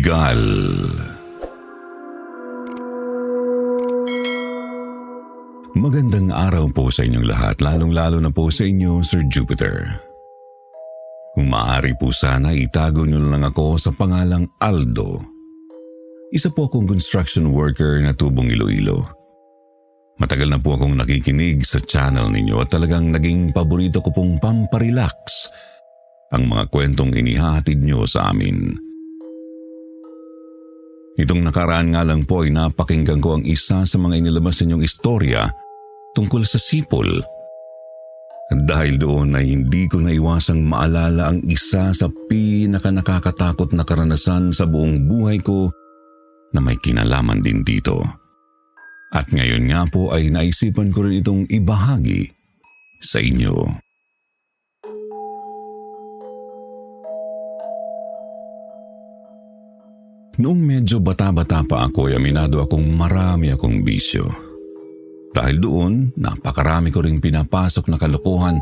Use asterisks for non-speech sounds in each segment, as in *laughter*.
Iligal. Magandang araw po sa inyong lahat, lalong-lalo na po sa inyo, Sir Jupiter. Kung maaari po sana, itago niyo lang ako sa pangalang Aldo. Isa po akong construction worker na tubong Iloilo. Matagal na po akong nakikinig sa channel ninyo at talagang naging paborito ko pong pamparelax ang mga kwentong inihahatid niyo sa amin. Itong nakaraan nga lang po ay napakinggan ko ang isa sa mga inilabas ninyong istorya tungkol sa sipol. At dahil doon ay hindi ko naiwasang maalala ang isa sa pinaka nakakatakot na karanasan sa buong buhay ko na may kinalaman din dito. At ngayon nga po ay naisipan ko rin itong ibahagi sa inyo. Noong medyo bata-bata pa ako ay aminado akong marami akong bisyo. Dahil doon, napakarami ko ring pinapasok na kalokohan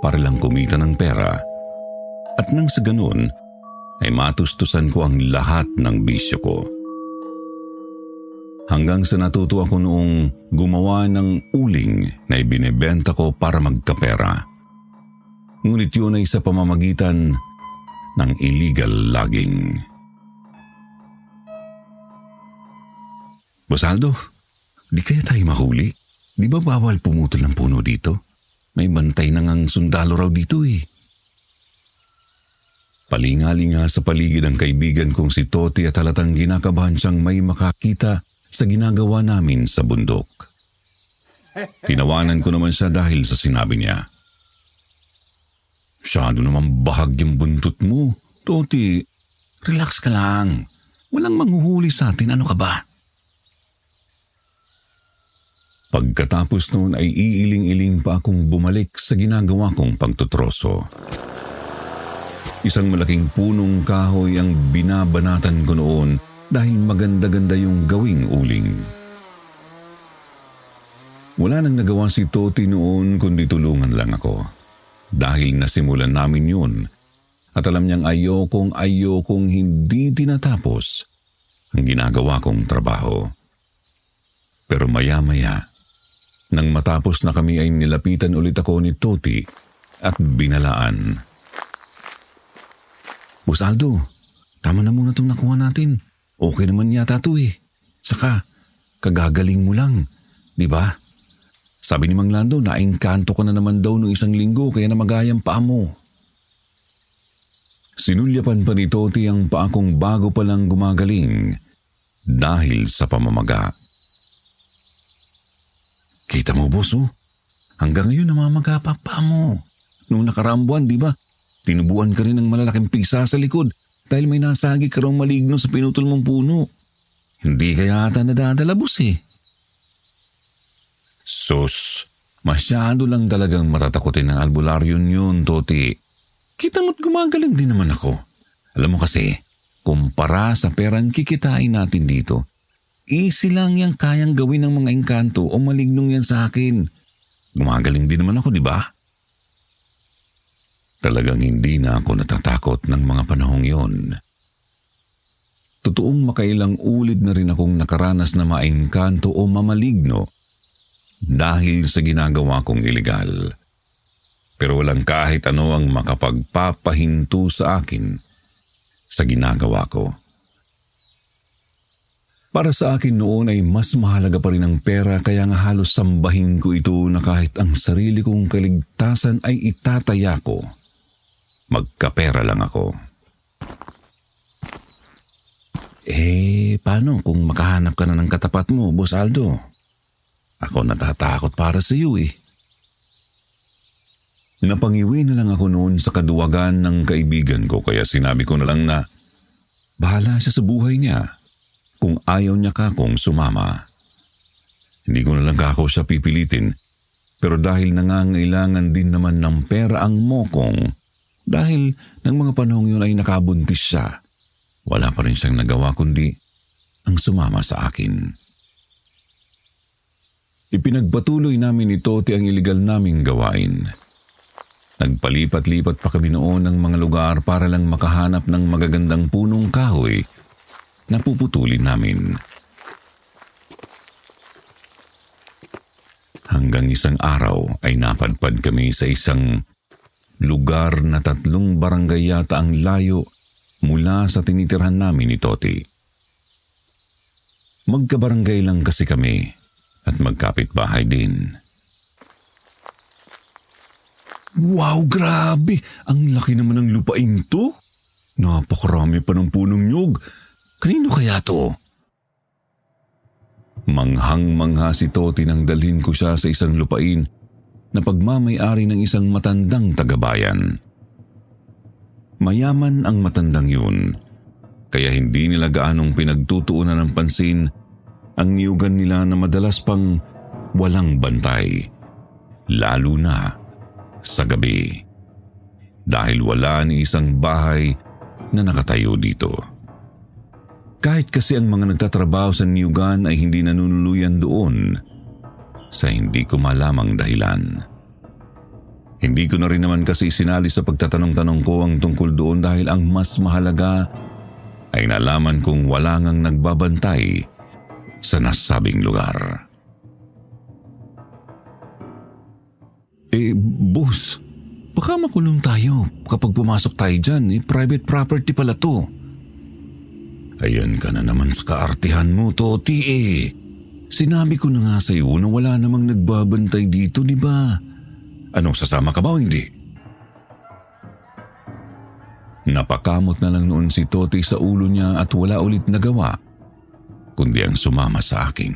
para lang kumita ng pera. At nang sa ganun, ay matustusan ko ang lahat ng bisyo ko. Hanggang sa natuto ako noong gumawa ng uling na ibinebenta ko para magkapera. Ngunit yun ay sa pamamagitan ng illegal logging. Bosaldo, di kaya tayo mahuli? Di ba bawal pumutol ng puno dito? May bantay na ngang sundalo raw dito eh. Palingali nga sa paligid ang kaibigan kong si Toti at halatang ginakabahan siyang may makakita sa ginagawa namin sa bundok. Tinawanan ko naman siya dahil sa sinabi niya. Masyado naman bahag yung buntot mo. Toti, relax ka lang. Walang manghuhuli sa atin, ano ka ba? Pagkatapos noon ay iiling-iling pa akong bumalik sa ginagawa kong pagtutroso. Isang malaking punong kahoy ang binabanatan ko noon dahil maganda-ganda yung gawing uling. Wala nang nagawa si Toti noon kundi tulungan lang ako. Dahil nasimulan namin yun at alam niyang ayokong ayokong hindi tinatapos ang ginagawa kong trabaho. Pero maya-maya, nang matapos na kami ay nilapitan ulit ako ni Toti at binalaan. Boss Aldo, tama na muna itong nakuha natin. Okay naman yata ito eh. Saka, kagagaling mo lang, di ba? Sabi ni Mang Lando, naengkanto ka na naman daw noong isang linggo kaya namagayang paa mo. Sinulyapan pa ni Toti ang paa kong bago pa lang gumagaling dahil sa pamamaga. Kita mo, boss, oh. Hanggang ngayon namamaga pa paa mo. Noong nakarambuan, di ba? Tinubuan ka rin ng malalaking pisa sa likod dahil may nasagi ka raw maligno sa pinutol mong puno. Hindi kaya ata nadadala, boss eh. Sus, masyado lang talagang matatakutin ng albularyon yun, Toti. Kita mo't gumagaling din naman ako. Alam mo kasi, kumpara sa perang kikitain natin dito, easy lang yung kayang gawin ng mga engkanto o malignong yan sa akin. Gumagaling din naman ako, di ba? Talagang hindi na ako natatakot ng mga panahong yon. Totoong makailang ulid na rin akong nakaranas na maengkanto o mamaligno dahil sa ginagawa kong ilegal. Pero walang kahit ano ang makapagpapahinto sa akin sa ginagawa ko. Para sa akin noon ay mas mahalaga pa rin ang pera kaya nga halos sambahin ko ito na kahit ang sarili kong kaligtasan ay itataya ko. Magkapera lang ako. Eh, paano kung makahanap ka na ng katapat mo, Boss Aldo? Ako natatakot para sa iyo eh. Napangiwi na lang ako noon sa kaduwagan ng kaibigan ko kaya sinabi ko na lang na bahala siya sa buhay niya kung ayaw niya ka kung sumama. Hindi ko na lang ako siya pipilitin pero dahil nangangailangan din naman ng pera ang mokong dahil ng mga panahong yun ay nakabuntis siya, wala pa rin siyang nagawa kundi ang sumama sa akin. Ipinagpatuloy namin ni Toti ang iligal naming gawain. Nagpalipat-lipat pa kami noon ng mga lugar para lang makahanap ng magagandang punong kahoy na puputulin namin. Hanggang isang araw ay napadpad kami sa isang lugar na tatlong barangay yata ang layo mula sa tinitirhan namin ni Toti. Magkabarangay lang kasi kami at magkapit bahay din. Wow, grabe! Ang laki naman ng lupain to. Napakarami pa ng punong nyog. Kanino kaya to? Manghang-mangha si Toti nang dalhin ko siya sa isang lupain na pagmamayari ng isang matandang tagabayan. Mayaman ang matandang yun, kaya hindi nila gaanong pinagtutuunan ng pansin ang niyugan nila na madalas pang walang bantay, lalo na sa gabi dahil wala ni isang bahay na nakatayo dito. Kahit kasi ang mga nagtatrabaho sa Niyugan ay hindi nanunuluyan doon sa hindi ko malamang dahilan. Hindi ko na rin naman kasi sinali sa pagtatanong-tanong ko ang tungkol doon dahil ang mas mahalaga ay nalaman kong wala ngang nagbabantay sa nasabing lugar. Eh, boss, baka makulong tayo kapag pumasok tayo dyan. Eh, private property pala to. Ayan ka na naman sa kaartihan mo, Toti eh. Sinabi ko na nga sa iyo na wala namang nagbabantay dito, di ba? Anong sasama ka ba o hindi? Napakamot na lang noon si Toti sa ulo niya at wala ulit nagawa, kundi ang sumama sa akin.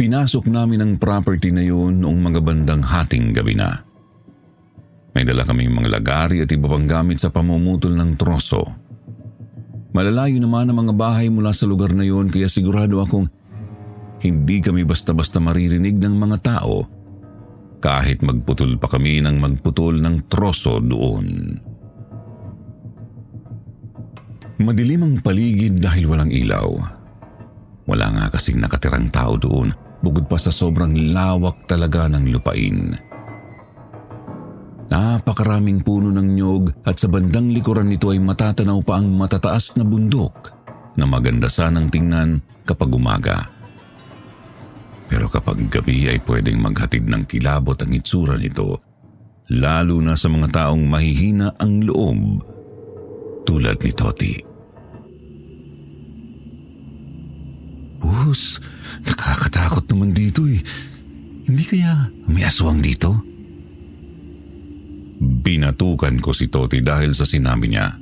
Pinasok namin ang property na yun noong mga bandang hating gabi na. May dala kaming mga lagari at iba pang gamit sa pamumutol ng troso. Malalayo naman ang mga bahay mula sa lugar na yun kaya sigurado akong hindi kami basta-basta maririnig ng mga tao kahit magputol pa kami ng magputol ng troso doon. Madilim ang paligid dahil walang ilaw. Wala nga kasing nakatirang tao doon bukod pa sa sobrang lawak talaga ng lupain. Napakaraming puno ng nyog at sa bandang likuran nito ay matatanaw pa ang matataas na bundok na maganda sanang tingnan kapag umaga. Pero kapag gabi ay pwedeng maghatid ng kilabot ang itsura nito, lalo na sa mga taong mahihina ang loob tulad ni Toti. Bus, nakakatakot naman dito eh. Hindi kaya may aswang dito? Binatukan ko si Toti dahil sa sinabi niya.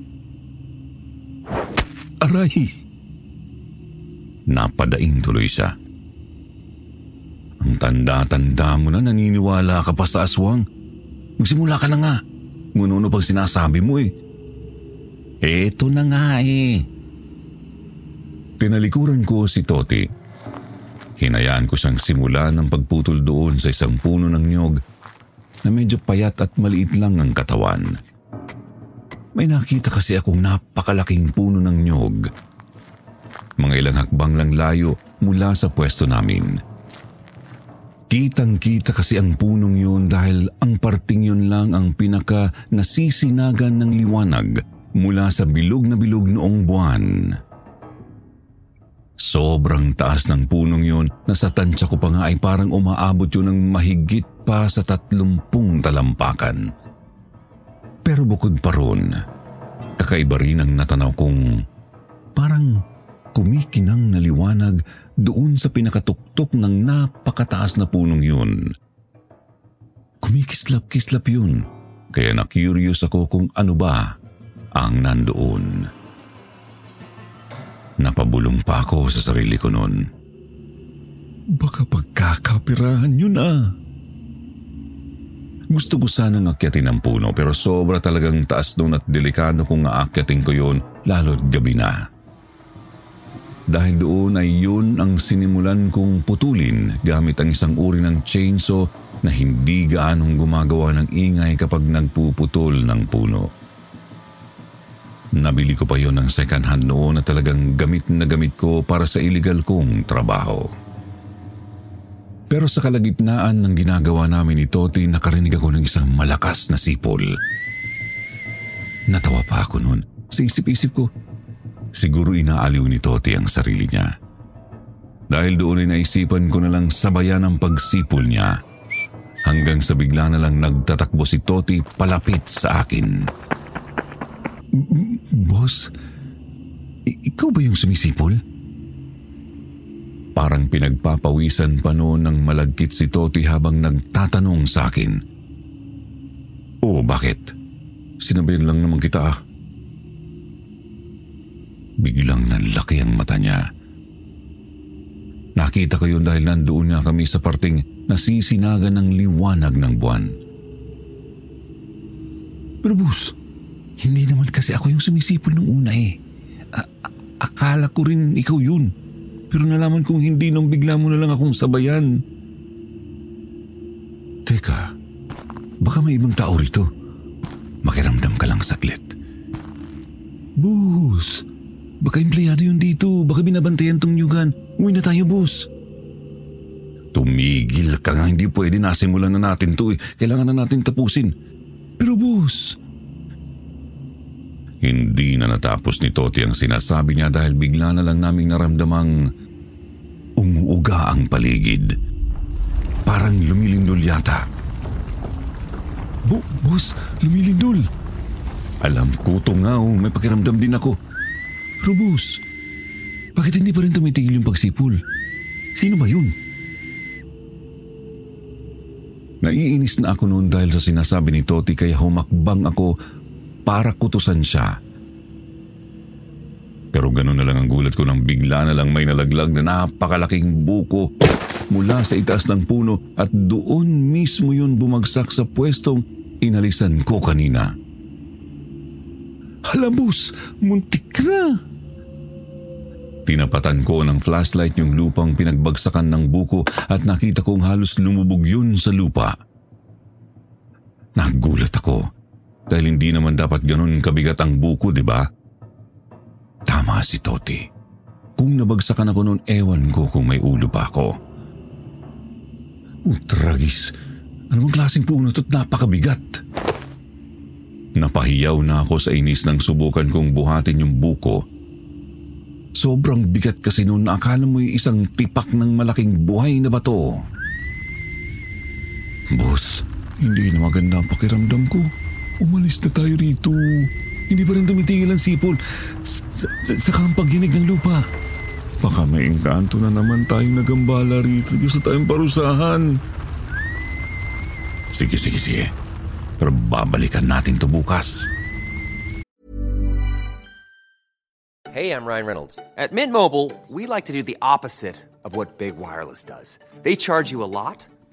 Aray! Napadaing tuloy siya. Ang tanda-tanda mo na naniniwala ka pa sa aswang. Magsimula ka na nga. Ngununo pang sinasabi mo eh. Eto na nga eh. Tinalikuran ko si Toti. Hinayaan ko siyang simula ng pagputol doon sa isang puno ng nyog na medyo payat at maliit lang ang katawan. May nakita kasi akong napakalaking puno ng nyog. Mga ilang hakbang lang layo mula sa pwesto namin. Kitang-kita kasi ang punong yun dahil ang parting yun lang ang pinaka nasisinagan ng liwanag mula sa bilog na bilog noong buwan. Sobrang taas ng punong yun na sa tansya ko pa nga ay parang umaabot yun ng mahigit pa sa tatlumpung talampakan. Pero bukod pa ron, kakaiba rin ang natanaw kong parang kumikinang na liwanag doon sa pinakatuktok ng napakataas na punong yun. Kumikislap-kislap yun, kaya na-curious ako kung ano ba ang nandoon. Napabulong pa ako sa sarili ko noon. Baka pagkakapirahan yun ah. Gusto ko sanang akyatin ang puno pero sobra talagang taas doon at delikado kung aakyatin ko yun lalo't gabi na. Dahil doon ay yun ang sinimulan kong putulin gamit ang isang uri ng chainsaw na hindi gaanong gumagawa ng ingay kapag nagpuputol ng puno. Nabili ko pa yon ng second hand noon na talagang gamit na gamit ko para sa illegal kong trabaho. Pero sa kalagitnaan ng ginagawa namin ni Toti, nakarinig ako ng isang malakas na sipol. Natawa pa ako noon. Sa isip-isip ko, siguro inaaliw ni Toti ang sarili niya. Dahil doon ay naisipan ko na lang sabayan ang pagsipol niya hanggang sa bigla na lang nagtatakbo si Toti palapit sa akin. Boss, ikaw ba yung sumisipol? Parang pinagpapawisan pa noon ng malagkit si Toti habang nagtatanong sa akin. Oo, bakit? Sinabihan lang naman kita ah. Biglang nanlaki ang mata niya. Nakita ko yun dahil nandoon nga kami sa parting nasisinagan ng liwanag ng buwan. Pero boss, hindi naman kasi ako yung sumisipol nung una eh. A- akala ko rin ikaw yun. Pero nalaman kong hindi nung bigla mo na lang akong sabayan. Teka, baka may ibang tao rito. Makiramdam ka lang saglit. Boss, baka empleyado yun dito. Baka binabantayan tong nyugan. Uwi na tayo, boss. Tumigil ka nga, hindi pwede nasimulan na natin to eh. Kailangan na natin tapusin. Pero boss, hindi na natapos ni Toti ang sinasabi niya dahil bigla na lang naming naramdamang umuuga ang paligid. Parang lumilindol yata. Bu boss, lumilindol. Alam ko to nga oh, may pakiramdam din ako. Pero boss, bakit hindi pa rin tumitigil yung pagsipol? Sino ba yun? Naiinis na ako noon dahil sa sinasabi ni Toti kaya humakbang ako para kutusan siya. Pero gano'n na lang ang gulat ko nang bigla na lang may nalaglag na napakalaking buko mula sa itaas ng puno at doon mismo yun bumagsak sa pwestong inalisan ko kanina. Halabos, muntik na! Tinapatan ko ng flashlight yung lupang pinagbagsakan ng buko at nakita kong halos lumubog yun sa lupa. Nagulat ako dahil hindi naman dapat ganun kabigat ang buko, di ba? Tama si Toti. Kung nabagsakan ako noon, ewan ko kung may ulo pa ako. Oh, tragis. Ano bang klaseng puno at napakabigat? Napahiyaw na ako sa inis nang subukan kong buhatin yung buko. Sobrang bigat kasi noon na akala mo yung isang tipak ng malaking buhay na bato. Boss, hindi na maganda ang pakiramdam ko. Umalis na tayo rito. Hindi pa rin tumitigil ang sipol. Saka ang pagginig ng lupa. Baka may engkanto na naman tayong nagambala rito. Gusto tayong parusahan. Sige, sige, sige. Pero babalikan natin to bukas. Hey, I'm Ryan Reynolds. At Mint Mobile, we like to do the opposite of what Big Wireless does. They charge you a lot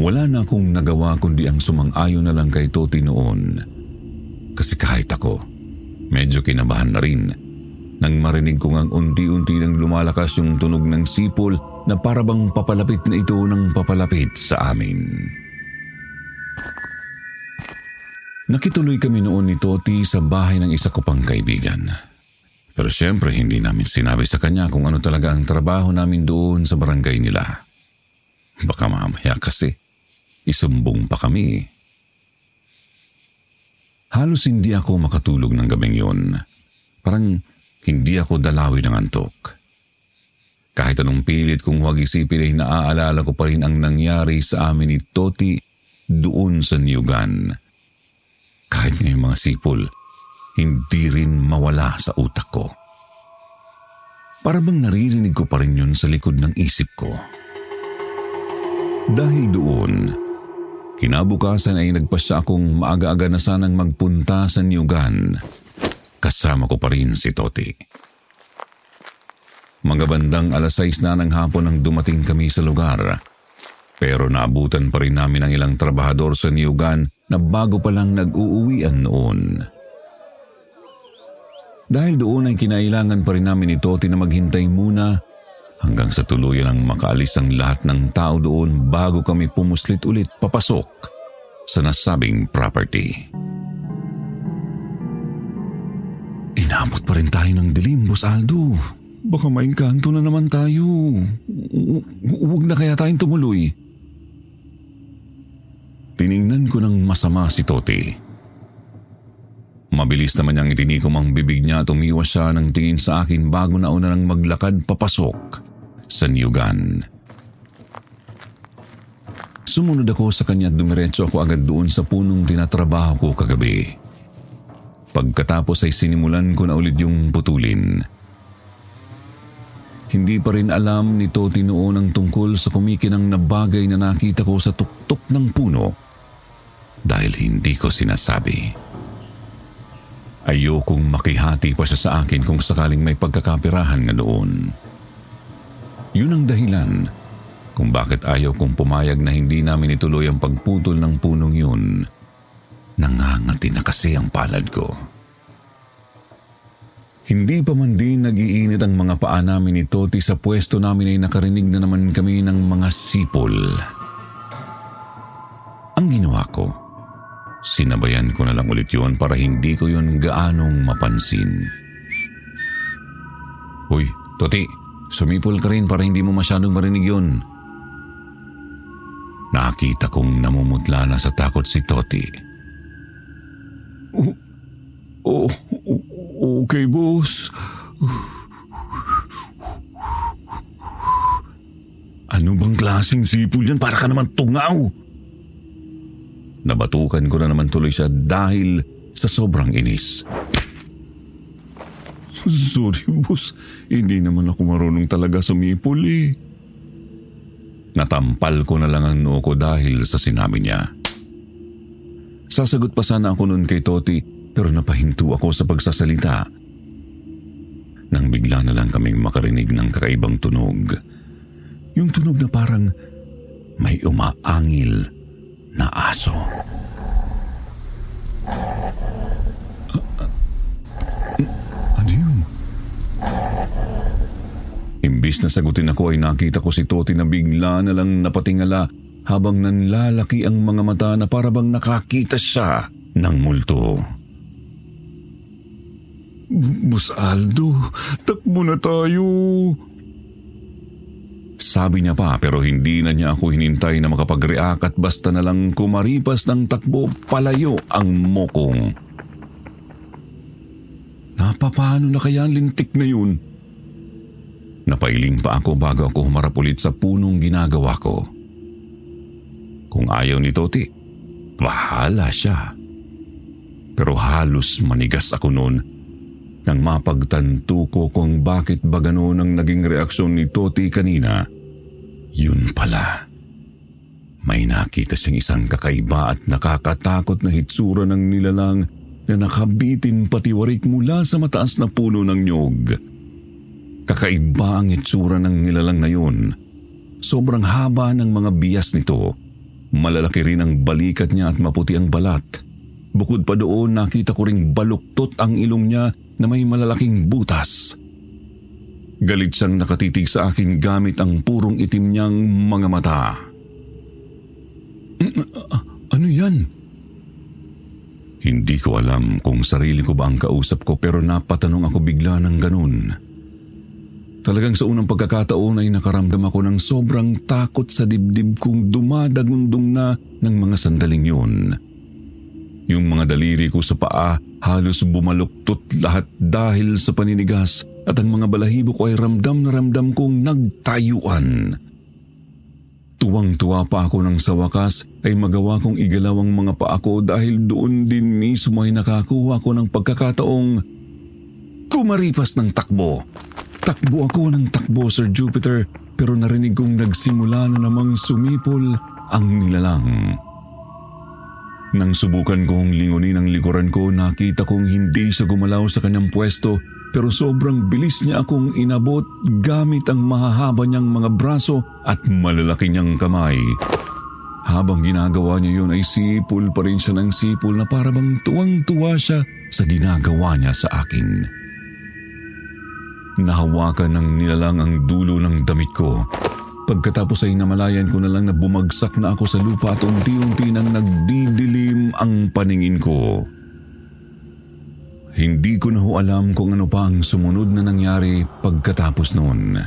Wala na akong nagawa kundi ang sumang-ayon na lang kay Toti noon. Kasi kahit ako, medyo kinabahan na rin. nang marinig ko ngang unti-unti nang lumalakas yung tunog ng sipol na parabang papalapit na ito ng papalapit sa amin. Nakituloy kami noon ni Toti sa bahay ng isa ko pang kaibigan. Pero siyempre hindi namin sinabi sa kanya kung ano talaga ang trabaho namin doon sa barangay nila. Baka mamaya kasi isumbong pa kami. Halos hindi ako makatulog ng gabing yun. Parang hindi ako dalawi ng antok. Kahit anong pilit kong huwag isipin ay naaalala ko pa rin ang nangyari sa amin ni Toti doon sa Niyugan. Kahit ngayong mga sipol, hindi rin mawala sa utak ko. Para bang naririnig ko pa rin yun sa likod ng isip ko. Dahil doon, kinabukasan ay nagpasya akong maaga-aga na sanang magpunta sa Niyugan. Kasama ko pa rin si Toti. Mga bandang alas 6 na ng hapon nang dumating kami sa lugar. Pero naabutan pa rin namin ang ilang trabahador sa Niyugan na bago pa lang nag-uuwian noon. Dahil doon ay kinailangan pa rin namin ni Toti na maghintay muna hanggang sa tuluyan ang makaalis ang lahat ng tao doon bago kami pumuslit ulit papasok sa nasabing property. Inabot pa rin tayo ng dilim, Boss Aldo. Baka maingkanto na naman tayo. Huwag na kaya tayong tumuloy. Tiningnan ko ng masama si Toti. Mabilis naman niyang itinikom ang bibig niya at umiwas siya ng tingin sa akin bago na una nang maglakad papasok sa. Sumunod ako sa kanya at dumiretso ako agad doon sa punong tinatrabaho ko kagabi. Pagkatapos ay sinimulan ko na ulit yung putulin. Hindi pa rin alam ni Toti noon ang tungkol sa kumikinang na bagay na nakita ko sa tuktok ng puno dahil hindi ko sinasabi. Ayokong makihati pa siya sa akin kung sakaling may pagkakapirahan nga doon. Yun ang dahilan kung bakit ayaw kong pumayag na hindi namin ituloy ang pagputol ng punong yun. Nangangati na kasi ang palad ko. Hindi pa man din nagiinit ang mga paa namin ni Toti sa pwesto namin ay nakarinig na naman kami ng mga sipol. Ang ginawa ko, sinabayan ko na lang ulit yon para hindi ko yon gaanong mapansin. Uy, Toti, sumipol ka rin para hindi mo masyadong marinig yon. Nakita kong namumutla na sa takot si Toti. Oh, oh, okay, boss. Ano bang klaseng sipol yan? Para ka naman tungaw. Nabatukan ko na naman tuloy siya dahil sa sobrang inis. Sorry, boss. Hindi naman ako marunong talaga sumipol eh. Natampal ko na lang ang noo ko dahil sa sinabi niya. Sasagot pa sana ako noon kay Toti pero napahinto ako sa pagsasalita. Nang bigla na lang kaming makarinig ng kakaibang tunog. Yung tunog na parang may umaangil na aso. Ano yun? Imbis na sagutin ako ay nakita ko si Toti na bigla na lang napatingala habang nanlalaki ang mga mata na parabang nakakita siya ng multo. Bus Aldo, takbo na tayo. Sabi niya pa pero hindi na niya ako hinintay na makapag-react at basta na lang kumaripas ng takbo palayo ang mokong. Napapano na kaya ang lintik na yun? Napailing pa ako bago ako humarap ulit sa punong ginagawa ko. Kung ayaw ni Toti, bahala siya. Pero halos manigas ako noon nang mapagtanto ko kung bakit ba ganoon ang naging reaksyon ni Toti kanina. Yun pala. May nakita siyang isang kakaiba at nakakatakot na hitsura ng nilalang na nakabitin patiwarik mula sa mataas na puno ng nyog. Kakaiba ang itsura ng nilalang na yun. Sobrang haba ng mga bias nito. Malalaki rin ang balikat niya at maputi ang balat. Bukod pa doon nakita ko ring baluktot ang ilong niya na may malalaking butas. Galit siyang nakatitig sa akin gamit ang purong itim niyang mga mata. Ano yan? Hindi ko alam kung sarili ko ba ang kausap ko pero napatanong ako bigla ng ganun. Talagang sa unang pagkakataon ay nakaramdam ako ng sobrang takot sa dibdib kong dumadagundong na ng mga sandaling yun. Yung mga daliri ko sa paa halos bumaluktot lahat dahil sa paninigas at ang mga balahibo ko ay ramdam na ramdam kong nagtayuan. Tuwang-tuwa pa ako nang sa wakas ay magawa kong igalaw ang mga paa ko dahil doon din mismo ay nakakuha ko ng pagkakataong kumaripas ng takbo. Takbo ako ng takbo, Sir Jupiter, pero narinig kong nagsimula na namang sumipol ang nilalang. Nang subukan kong lingunin ang likuran ko, nakita kong hindi siya gumalaw sa kanyang pwesto pero sobrang bilis niya akong inabot gamit ang mahahaba niyang mga braso at malalaki niyang kamay. Habang ginagawa niya yun ay sipul pa rin siya ng sipul na parabang tuwang-tuwa siya sa ginagawa niya sa akin. Nahawakan ng nilalang ang dulo ng damit ko Pagkatapos ay namalayan ko na lang na bumagsak na ako sa lupa at unti-unti nang nagdidilim ang paningin ko. Hindi ko na ho alam kung ano pa ang sumunod na nangyari pagkatapos noon.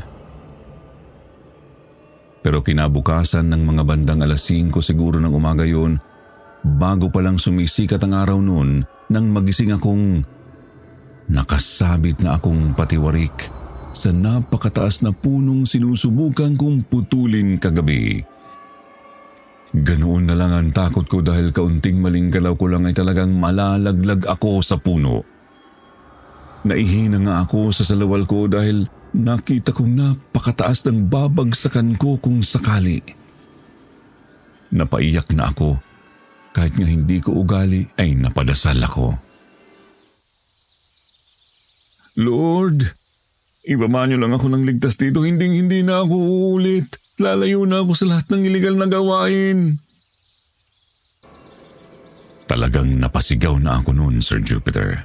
Pero kinabukasan ng mga bandang alas 5 siguro ng umaga yon, bago pa lang sumisikat ang araw noon, nang magising akong nakasabit na akong patiwarik sa napakataas na punong sinusubukan kong putulin kagabi. Ganoon na lang ang takot ko dahil kaunting maling galaw ko lang ay talagang malalaglag ako sa puno. Naihina nga ako sa salawal ko dahil nakita kong napakataas ng babagsakan ko kung sakali. Napaiyak na ako kahit nga hindi ko ugali ay napadasal ako. Lord, Ibaba lang ako ng ligtas dito, hindi hindi na ako uulit. Lalayo na ako sa lahat ng iligal na gawain. Talagang napasigaw na ako noon, Sir Jupiter.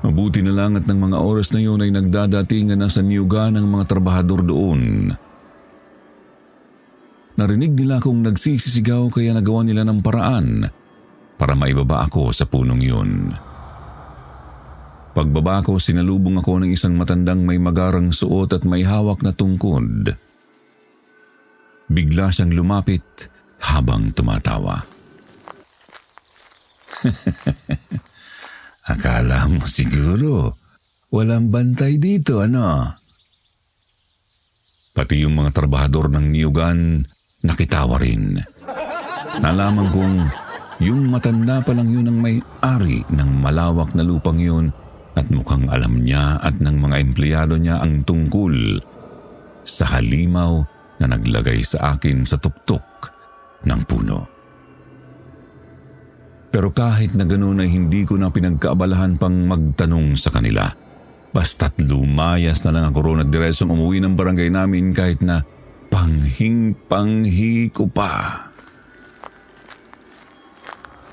Mabuti na lang at ng mga oras na yun ay nagdadatingan na sa niyuga ng mga trabahador doon. Narinig nila akong nagsisisigaw kaya nagawa nila ng paraan para maibaba ako sa punong yun. Pagbaba ko, sinalubong ako ng isang matandang may magarang suot at may hawak na tungkod. Bigla siyang lumapit habang tumatawa. *laughs* Akala mo siguro, walang bantay dito, ano? Pati yung mga trabahador ng niyugan, nakitawa rin. Nalaman kong yung matanda pa lang yun ang may-ari ng malawak na lupang yun at mukhang alam niya at ng mga empleyado niya ang tungkol sa halimaw na naglagay sa akin sa tuktok ng puno. Pero kahit na ganoon ay hindi ko na pinagkaabalahan pang magtanong sa kanila. Basta't lumayas na lang ako roon at diretsong umuwi ng barangay namin kahit na panghing-panghi ko pa.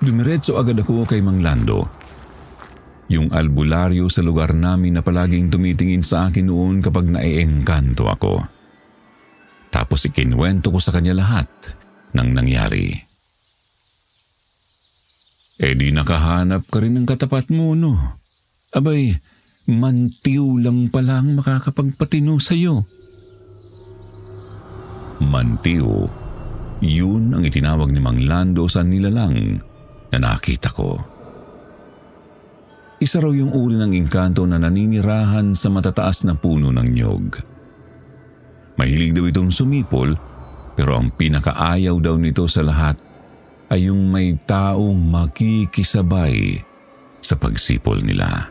Dumiretso agad ako kay Mang Lando yung albularyo sa lugar namin na palaging tumitingin sa akin noon kapag naiengkanto ako. Tapos ikinwento ko sa kanya lahat ng nangyari. Eh di nakahanap ka rin ng katapat mo, no? Abay, mantiw lang pala ang makakapagpatino sa'yo. Mantiw, yun ang itinawag ni Mang Lando sa nilalang na nakita ko. Isa raw yung uri ng engkanto na naninirahan sa matataas na puno ng nyog. Mahilig daw itong sumipol pero ang pinakaayaw daw nito sa lahat ay yung may taong makikisabay sa pagsipol nila.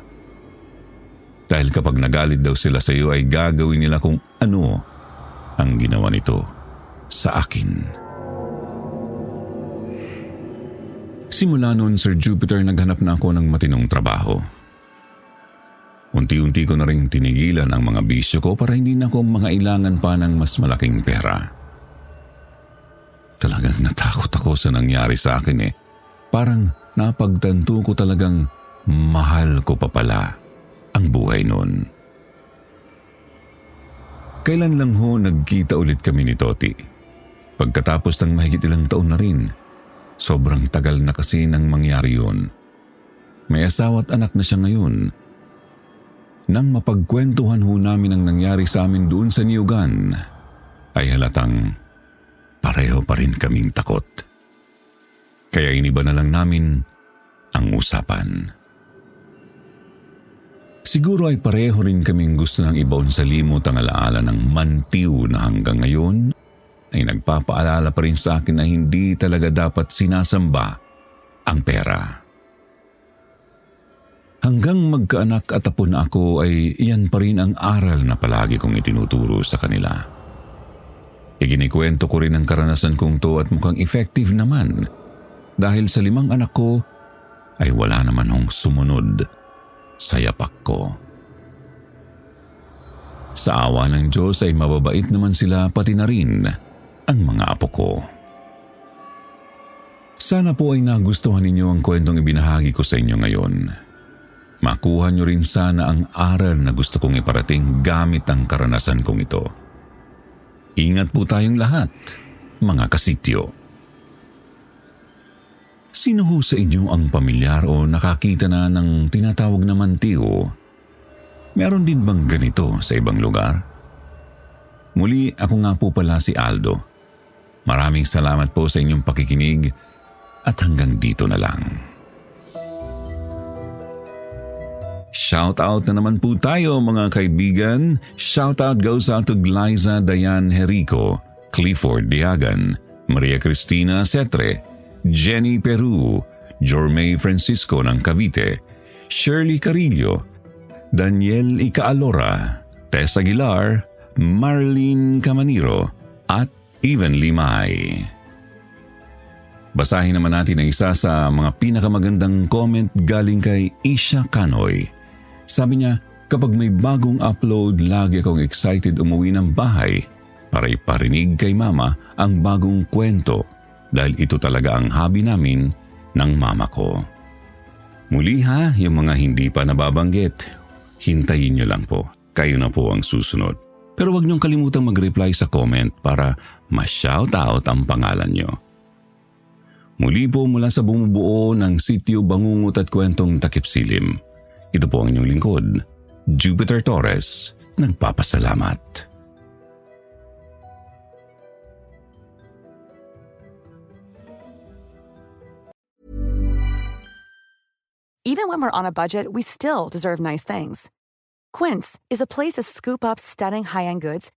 Dahil kapag nagalit daw sila sa iyo ay gagawin nila kung ano ang ginawa nito sa akin. Simula noon, Sir Jupiter, naghanap na ako ng matinong trabaho. Unti-unti ko na rin tinigilan ang mga bisyo ko para hindi na ako mangailangan pa ng mas malaking pera. Talagang natakot ako sa nangyari sa akin eh. Parang napagtanto ko talagang mahal ko pa pala ang buhay noon. Kailan lang ho nagkita ulit kami ni Toti? Pagkatapos ng mahigit ilang taon na rin. Sobrang tagal na kasi nang mangyari yun. May asawa at anak na siya ngayon. Nang mapagkwentuhan ho namin ang nangyari sa amin doon sa Niugan, ay halatang pareho pa rin kaming takot. Kaya iniba na lang namin ang usapan. Siguro ay pareho rin kaming gusto ng ibaon sa limot ang alaala ng mantiw na hanggang ngayon ay nagpapaalala pa rin sa akin na hindi talaga dapat sinasamba ang pera. Hanggang magkaanak at apo na ako ay iyan pa rin ang aral na palagi kong itinuturo sa kanila. Iginikwento ko rin ang karanasan kong to at mukhang effective naman dahil sa limang anak ko ay wala naman hong sumunod sa yapak ko. Sa awa ng Diyos ay mababait naman sila pati na rin ang mga apo ko. Sana po ay nagustuhan ninyo ang kwentong ibinahagi ko sa inyo ngayon. Makuha nyo rin sana ang aral na gusto kong iparating gamit ang karanasan kong ito. Ingat po tayong lahat, mga kasityo. Sino ho sa inyo ang pamilyar o nakakita na ng tinatawag na mantiyo? Meron din bang ganito sa ibang lugar? Muli, ako nga po pala si Aldo. Maraming salamat po sa inyong pakikinig at hanggang dito na lang. Shout out na naman po tayo mga kaibigan. Shout out goes out to Glyza Dayan Herico, Clifford Diagan, Maria Cristina Setre, Jenny Peru, Jormay Francisco ng Cavite, Shirley Carillo, Daniel Icaalora, Tess Aguilar, Marlene Camaniro, at Even Limay. Basahin naman natin ang isa sa mga pinakamagandang comment galing kay Isha Kanoy. Sabi niya, kapag may bagong upload, lagi akong excited umuwi ng bahay para iparinig kay mama ang bagong kwento dahil ito talaga ang hobby namin ng mama ko. Muli ha, yung mga hindi pa nababanggit, hintayin nyo lang po. Kayo na po ang susunod. Pero huwag niyong kalimutang mag-reply sa comment para ma-shoutout ang pangalan nyo. Muli po mula sa bumubuo ng sityo Bangungot at Kwentong Takipsilim. Ito po ang inyong lingkod, Jupiter Torres, nagpapasalamat. Even when we're on a budget, we still deserve nice things. Quince is a place to scoop up stunning high-end goods